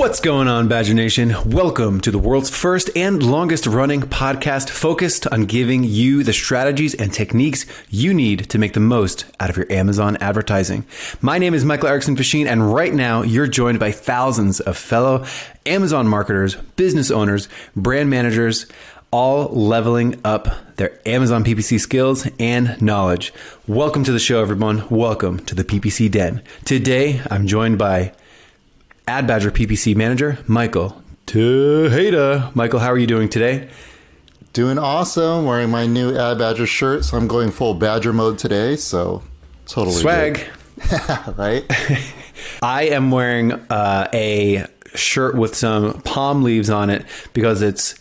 What's going on, Badger Nation? Welcome to the world's first and longest running podcast focused on giving you the strategies and techniques you need to make the most out of your Amazon advertising. My name is Michael Erickson Facchin, and right now you're joined by thousands of fellow Amazon marketers, business owners, brand managers, all leveling up their Amazon PPC skills and knowledge. Welcome to the show, everyone. Welcome to the PPC Den. Today, I'm joined by Ad Badger PPC manager, Michael Tejeda. Michael, how are you doing today? Doing awesome. Wearing my new Ad Badger shirt, so I'm going full Badger mode today. So totally swag, right? I am wearing uh, a shirt with some palm leaves on it because it's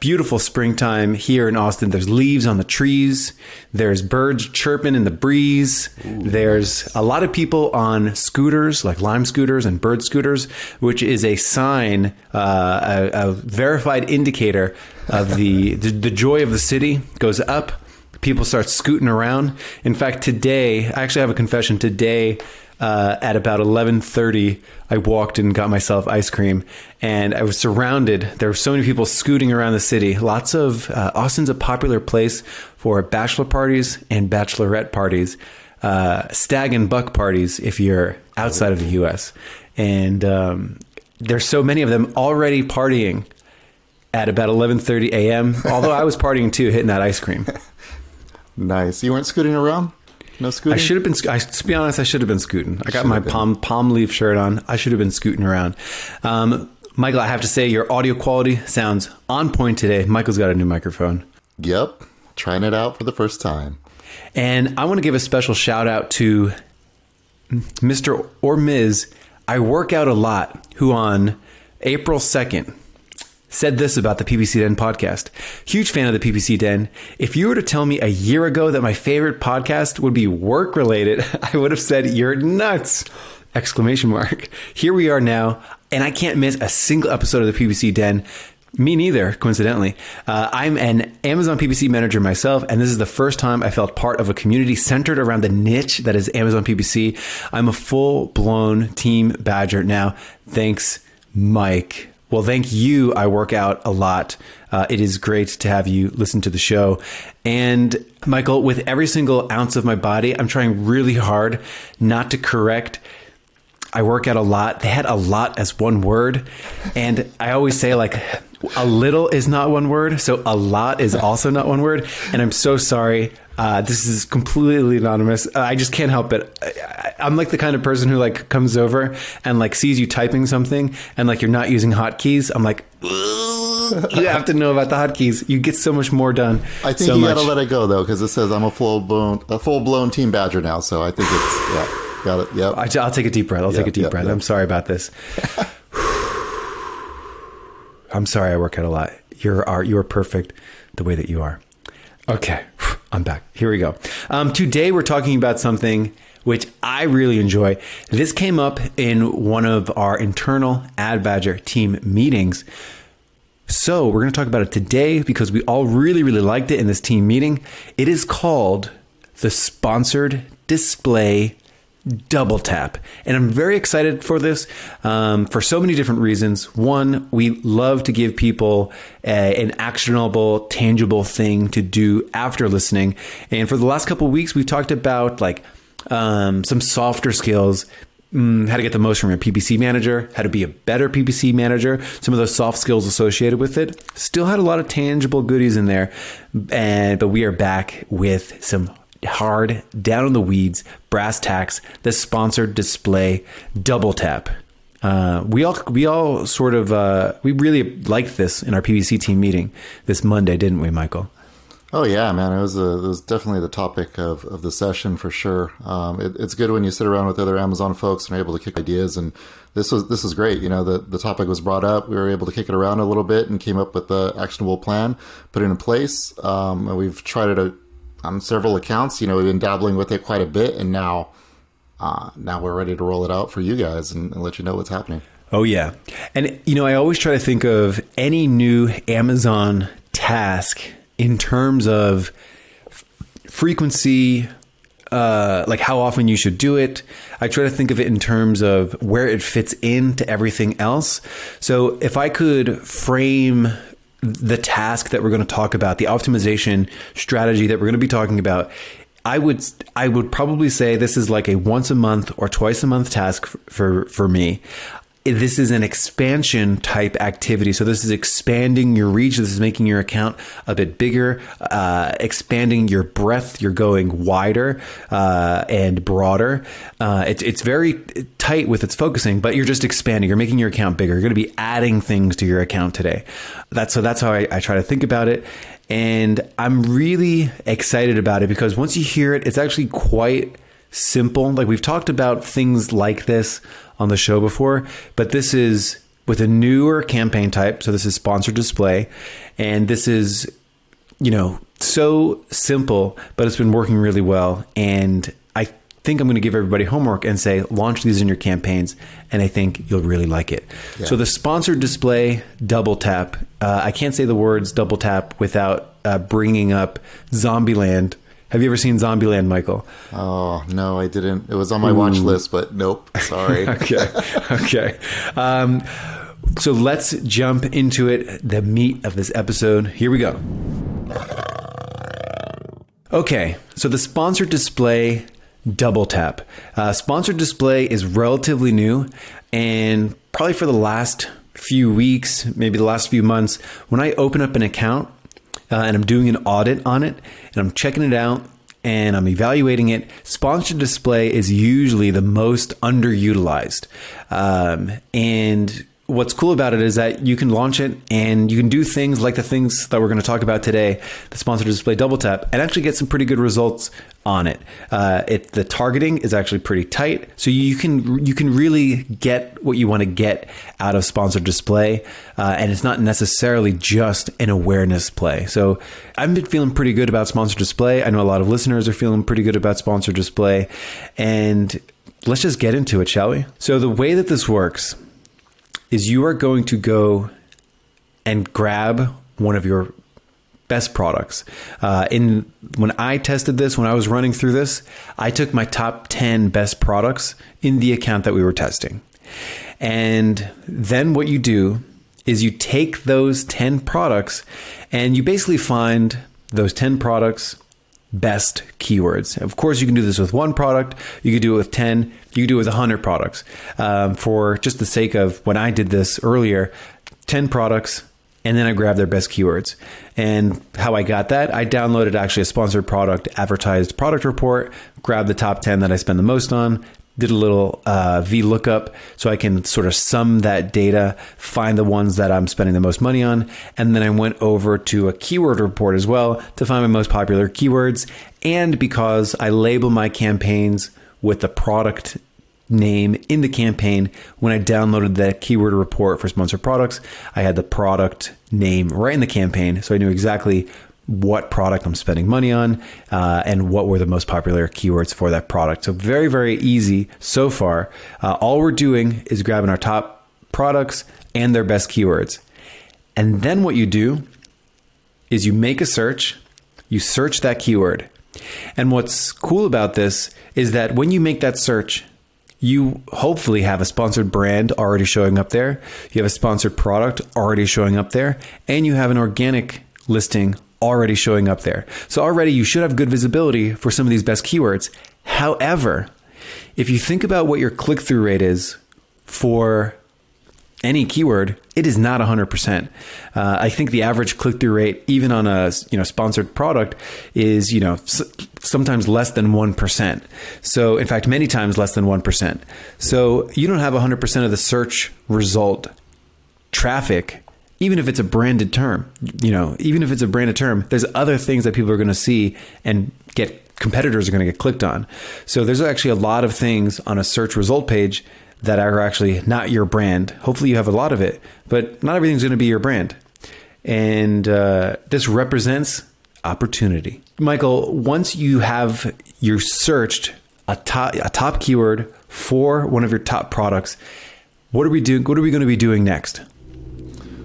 beautiful springtime here in Austin. There's leaves on the trees. There's birds chirping in the breeze. Ooh, There's nice. a lot of people on scooters, like Lime scooters and bird scooters, which is a sign, uh, a, a, verified indicator of the, the the joy of the city goes up. People start scooting around. In fact, today, I actually have a confession. Today, uh, at about 11:30, I walked and got myself ice cream, and I was surrounded. There were so many people scooting around the city. Lots of uh, Austin's a popular place for bachelor parties and bachelorette parties, uh, stag and buck parties if you're outside of the U.S. And um, there's so many of them already partying at about 11:30 a.m. Although I was partying too, hitting that ice cream. nice. You weren't scooting around. No scooting. I should have been. I, to be honest, I should have been scooting. I got my palm palm leaf shirt on. I should have been scooting around. Um, Michael, I have to say your audio quality sounds on point today. Michael's got a new microphone. Yep, trying it out for the first time. And I want to give a special shout out to Mr. or Ms. I work out a lot. Who on April second said this about the PPC Den podcast. Huge fan of the PPC Den. If you were to tell me a year ago that my favorite podcast would be work related, I would have said you're nuts. Exclamation mark. Here we are now, and I can't miss a single episode of the PPC Den. Me neither, coincidentally. Uh, I'm an Amazon PPC manager myself, and this is the first time I felt part of a community centered around the niche that is Amazon PPC. I'm a full blown team badger now. Thanks, Mike. Well, thank you. I work out a lot. Uh, it is great to have you listen to the show. And Michael, with every single ounce of my body, I'm trying really hard not to correct. I work out a lot. They had a lot as one word. And I always say, like, a little is not one word. So a lot is also not one word. And I'm so sorry. Uh, this is completely anonymous. Uh, I just can't help it. I, am like the kind of person who like comes over and like sees you typing something and like you're not using hotkeys. I'm like, you have to know about the hotkeys. You get so much more done. I think so you got to let it go though, because it says I'm a full blown a full blown team badger now. So I think it's yeah, got it. Yep. I, will take a deep breath. I'll yep, take a deep yep, breath. Yep. I'm sorry about this. I'm sorry. I work out a lot. You're are you are perfect the way that you are. Okay, I'm back. Here we go. Um, today we're talking about something which I really enjoy. This came up in one of our internal Ad Badger team meetings. So we're going to talk about it today because we all really, really liked it in this team meeting. It is called the Sponsored Display double tap. And I'm very excited for this um, for so many different reasons. One, we love to give people a, an actionable, tangible thing to do after listening. And for the last couple weeks, we've talked about like um, some softer skills mm, how to get the most from your PPC manager, how to be a better PPC manager, some of those soft skills associated with it. Still had a lot of tangible goodies in there, and but we are back with some hard, down in the weeds, brass tacks, the sponsored display double tap. Uh, we all we all sort of uh, we really liked this in our PPC team meeting this Monday, didn't we, Michael? Oh yeah, man! It was a, it was definitely the topic of, of the session for sure. Um, it, it's good when you sit around with other Amazon folks and are able to kick ideas. And this was this is great. You know, the the topic was brought up. We were able to kick it around a little bit and came up with the actionable plan, put it in place. Um, and we've tried it a, on several accounts. You know, we've been dabbling with it quite a bit, and now uh, now we're ready to roll it out for you guys and, and let you know what's happening. Oh yeah, and you know, I always try to think of any new Amazon task in terms of frequency, uh, like how often you should do it. I try to think of it in terms of where it fits into everything else. So if I could frame the task that we're going to talk about, the optimization strategy that we're going to be talking about, I would I would probably say this is like a once a month or twice a month task for for me this is an expansion type activity. So this is expanding your reach. This is making your account a bit bigger, uh, expanding your breadth. You're going wider uh, and broader. Uh, it, it's very tight with its focusing, but you're just expanding. You're making your account bigger. You're going to be adding things to your account today. That's so. That's how I, I try to think about it. And I'm really excited about it because once you hear it, it's actually quite simple. Like we've talked about things like this on the show before, but this is with a newer campaign type. So this is sponsored display, and this is, you know, so simple, but it's been working really well. And I think I'm going to give everybody homework and say launch these in your campaigns, and I think you'll really like it. Yeah. So the sponsored display double tap. Uh, I can't say the words double tap without uh, bringing up Zombieland have you ever seen Zombieland, Michael? Oh no, I didn't. It was on my Ooh. watch list, but nope. Sorry. okay, okay. Um, so let's jump into it. The meat of this episode. Here we go. Okay, so the sponsored display double tap. Uh, sponsored display is relatively new, and probably for the last few weeks, maybe the last few months, when I open up an account uh, and I'm doing an audit on it and I'm checking it out and I'm evaluating it. Sponsored display is usually the most underutilized. Um, and what's cool about it is that you can launch it and you can do things like the things that we're going to talk about today, the sponsored display double tap, and actually get some pretty good results on it. Uh, it the targeting is actually pretty tight, so you can you can really get what you want to get out of sponsored display, uh, and it's not necessarily just an awareness play. So I've been feeling pretty good about sponsored display. I know a lot of listeners are feeling pretty good about sponsored display, and let's just get into it, shall we? So the way that this works is you are going to go and grab one of your best products. Uh, in when I tested this, when I was running through this, I took my top ten best products in the account that we were testing, and then what you do is you take those ten products and you basically find those ten products best keywords. Of course, you can do this with one product. You could do it with 10. You could do it with 100 products. Um, for just the sake of when I did this earlier, 10 products, and then I grabbed their best keywords. And how I got that, I downloaded actually a sponsored product advertised product report, grabbed the top 10 that I spend the most on, did a little uh, VLOOKUP so I can sort of sum that data, find the ones that I'm spending the most money on. And then I went over to a keyword report as well to find my most popular keywords. And because I label my campaigns with the product name in the campaign, when I downloaded that keyword report for sponsored products, I had the product name right in the campaign. So I knew exactly what product I'm spending money on, uh, and what were the most popular keywords for that product. So, very, very easy so far. Uh, all we're doing is grabbing our top products and their best keywords. And then what you do is you make a search, you search that keyword. And what's cool about this is that when you make that search, you hopefully have a sponsored brand already showing up there, you have a sponsored product already showing up there, and you have an organic listing already showing up there. So already you should have good visibility for some of these best keywords. However, if you think about what your click through rate is for any keyword, it is not 100%. Uh, I think the average click through rate, even on a you know sponsored product, is you know s- sometimes less than 1%. So, in fact, many times less than 1%. So, you don't have 100% of the search result traffic even if it's a branded term you know even if it's a branded term there's other things that people are going to see and get competitors are going to get clicked on. So there's actually a lot of things on a search result page that are actually not your brand. Hopefully you have a lot of it but not everything's going to be your brand. And uh, this represents opportunity. Michael once you have you searched a top, a top keyword for one of your top products what are we doing what are we going to be doing next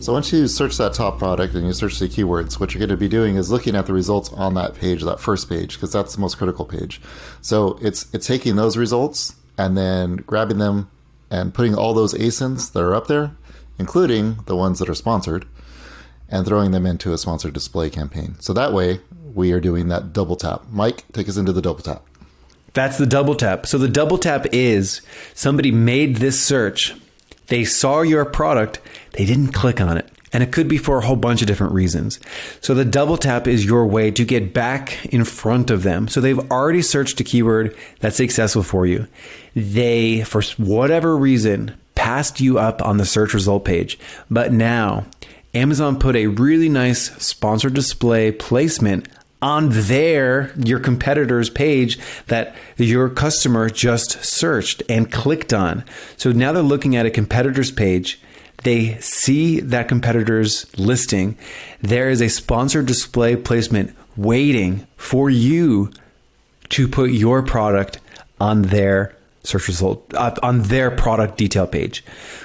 So once you search that top product and you search the keywords, what you're going to be doing is looking at the results on that page, that first page, because that's the most critical page. So it's it's taking those results and then grabbing them and putting all those ASINs that are up there, including the ones that are sponsored, and throwing them into a sponsored display campaign. So that way we are doing that double tap. Mike, take us into the double tap. That's the double tap. So the double tap is somebody made this search, they saw your product, they didn't click on it. And it could be for a whole bunch of different reasons. So the double tap is your way to get back in front of them. So they've already searched a keyword that's successful for you. They, for whatever reason, passed you up on the search result page. But now Amazon put a really nice sponsored display placement on their your competitor's page that your customer just searched and clicked on. So now they're looking at a competitor's page. They see that competitor's listing. There is a sponsored display placement waiting for you to put your product on their search result uh, on their product detail page,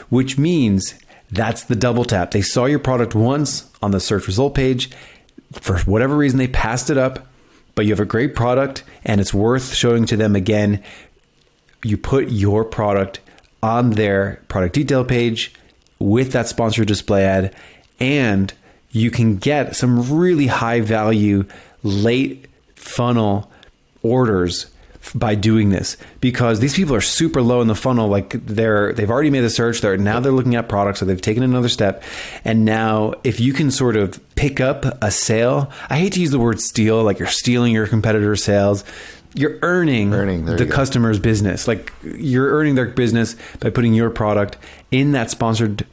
which means that's the double tap. They saw your product once on the search result page. For whatever reason, they passed it up, but you have a great product and it's worth showing to them again. You put your product on their product detail page with that sponsored display ad, and you can get some really high value late funnel orders by doing this. Because these people are super low in the funnel like they're they've already made the search they're now they're looking at products so they've taken another step. And now if you can sort of pick up a sale i hate to use the word steal like you're stealing your competitor's sales. You're earning, Earning, the go. customer's business. Like you're earning their business by putting your product in that sponsored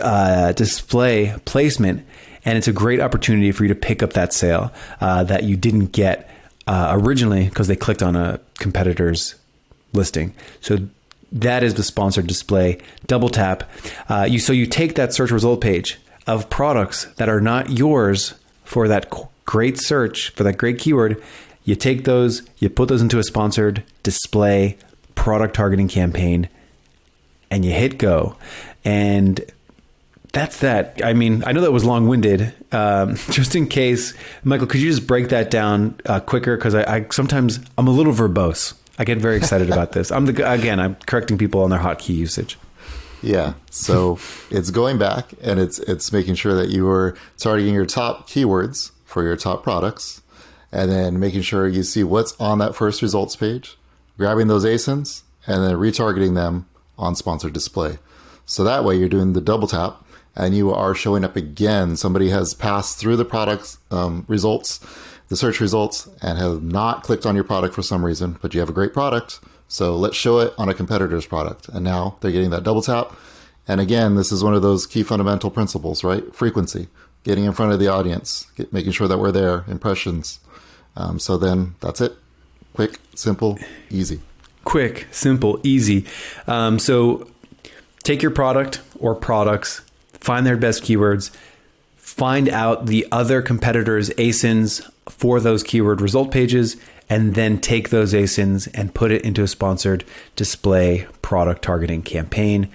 uh, display placement, and it's a great opportunity for you to pick up that sale uh, that you didn't get uh, originally because they clicked on a competitor's listing. So that is the sponsored display. Double tap. Uh, you so you take that search result page of products that are not yours for that great search for that great keyword. You take those, you put those into a sponsored display product targeting campaign, and you hit go. And that's that. I mean, I know that was long winded. Um, just in case, Michael, could you just break that down uh, quicker? Because I, I sometimes I'm a little verbose. I get very excited about this. I'm the again. I'm correcting people on their hotkey usage. Yeah. So it's going back and it's it's making sure that you are targeting your top keywords for your top products, and then making sure you see what's on that first results page, grabbing those ASINs, and then retargeting them on sponsored display. So that way you're doing the double tap and you are showing up again. Somebody has passed through the product's um, results, the search results, and have not clicked on your product for some reason, but you have a great product. So let's show it on a competitor's product. And now they're getting that double tap. And again, this is one of those key fundamental principles, right? Frequency, getting in front of the audience, get, making sure that we're there, impressions. Um, so then that's it. Quick, simple, easy. Quick, simple, easy. Um, so take your product or products, find their best keywords, find out the other competitors' ASINs for those keyword result pages, and then take those ASINs and put it into a sponsored display product targeting campaign.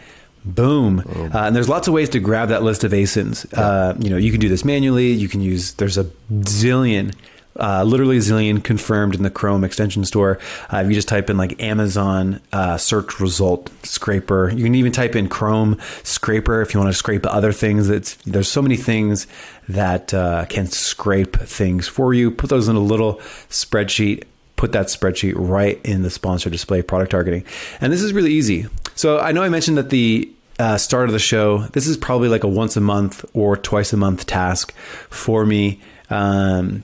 Boom. Uh, and there's lots of ways to grab that list of ASINs. Uh, you know, you can do this manually. You can use, there's a zillion uh, literally zillion confirmed in the Chrome extension store. Uh, if you just type in like Amazon uh, search result scraper, you can even type in Chrome scraper if you want to scrape other things. It's there's so many things that uh, can scrape things for you. Put those in a little spreadsheet. put that spreadsheet right in the sponsor display product targeting. And this is really easy. So I know I mentioned that the uh, start of the show, this is probably like a once a month or twice a month task for me. Um,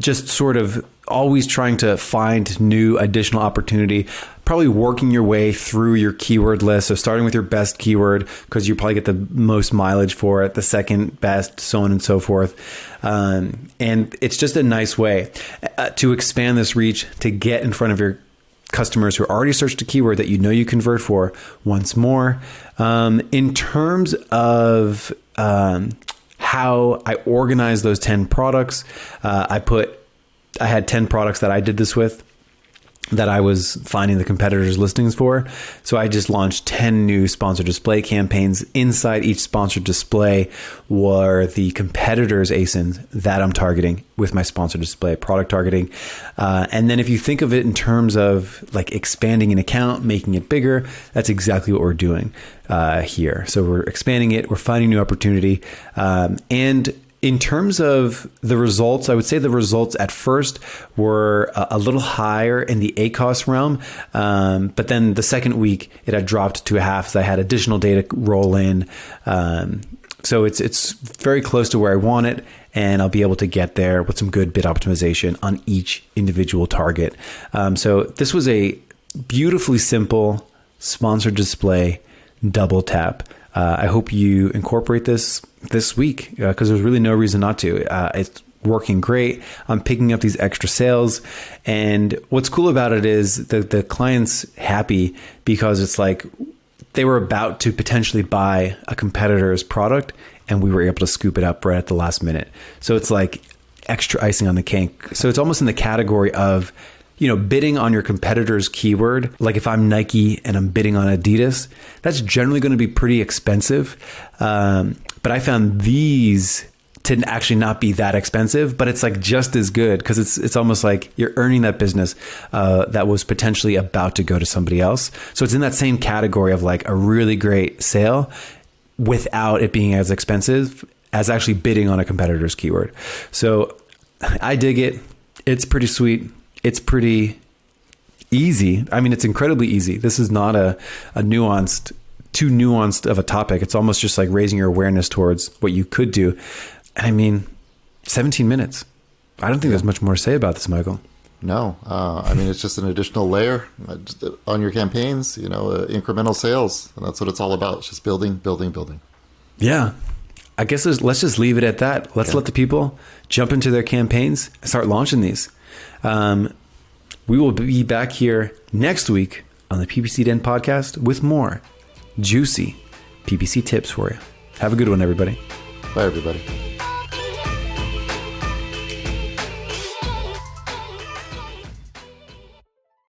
just sort of always trying to find new additional opportunity probably working your way through your keyword list. So starting with your best keyword because you probably get the most mileage for it the second best so on and so forth. Um, and it's just a nice way uh, to expand this reach to get in front of your customers who already searched a keyword that you know you convert for once more. Um, in terms of um, how I organize those 10 products. Uh, I put, I had 10 products that I did this with that I was finding the competitors' listings for. So I just launched 10 new sponsored display campaigns. Inside each sponsored display were the competitors' ASINs that I'm targeting with my sponsored display product targeting. Uh, and then if you think of it in terms of like expanding an account, making it bigger, that's exactly what we're doing uh, here. So we're expanding it, we're finding new opportunity. Um, and in terms of the results, I would say the results at first were a, a little higher in the ACOS realm, um, but then the second week it had dropped to a half as I had additional data roll in. Um, so it's it's very close to where I want it, and I'll be able to get there with some good bid optimization on each individual target. Um, so this was a beautifully simple sponsored display double tap. Uh, I hope you incorporate this this week because uh, there's really no reason not to. Uh, it's working great. I'm picking up these extra sales, and what's cool about it is the the client's happy because it's like they were about to potentially buy a competitor's product, and we were able to scoop it up right at the last minute. So it's like extra icing on the cake. So it's almost in the category of you know, bidding on your competitor's keyword, like if I'm Nike and I'm bidding on Adidas, that's generally going to be pretty expensive. Um, but I found these to actually not be that expensive, but it's like just as good because it's it's almost like you're earning that business uh, that was potentially about to go to somebody else. So it's in that same category of like a really great sale without it being as expensive as actually bidding on a competitor's keyword. So I dig it. It's pretty sweet it's pretty easy. I mean, it's incredibly easy. This is not a, a nuanced, too nuanced of a topic. It's almost just like raising your awareness towards what you could do. And I mean, 17 minutes. I don't think there's much more to say about this, Michael. No, uh, I mean it's just an additional layer uh, on your campaigns. You know, uh, incremental sales, and that's what it's all about. It's just building, building, building. Yeah, I guess let's just leave it at that. Let's yeah. let the people jump into their campaigns, start launching these. Um, we will be back here next week on the PPC Den podcast with more juicy PPC tips for you. Have a good one, everybody. Bye, everybody.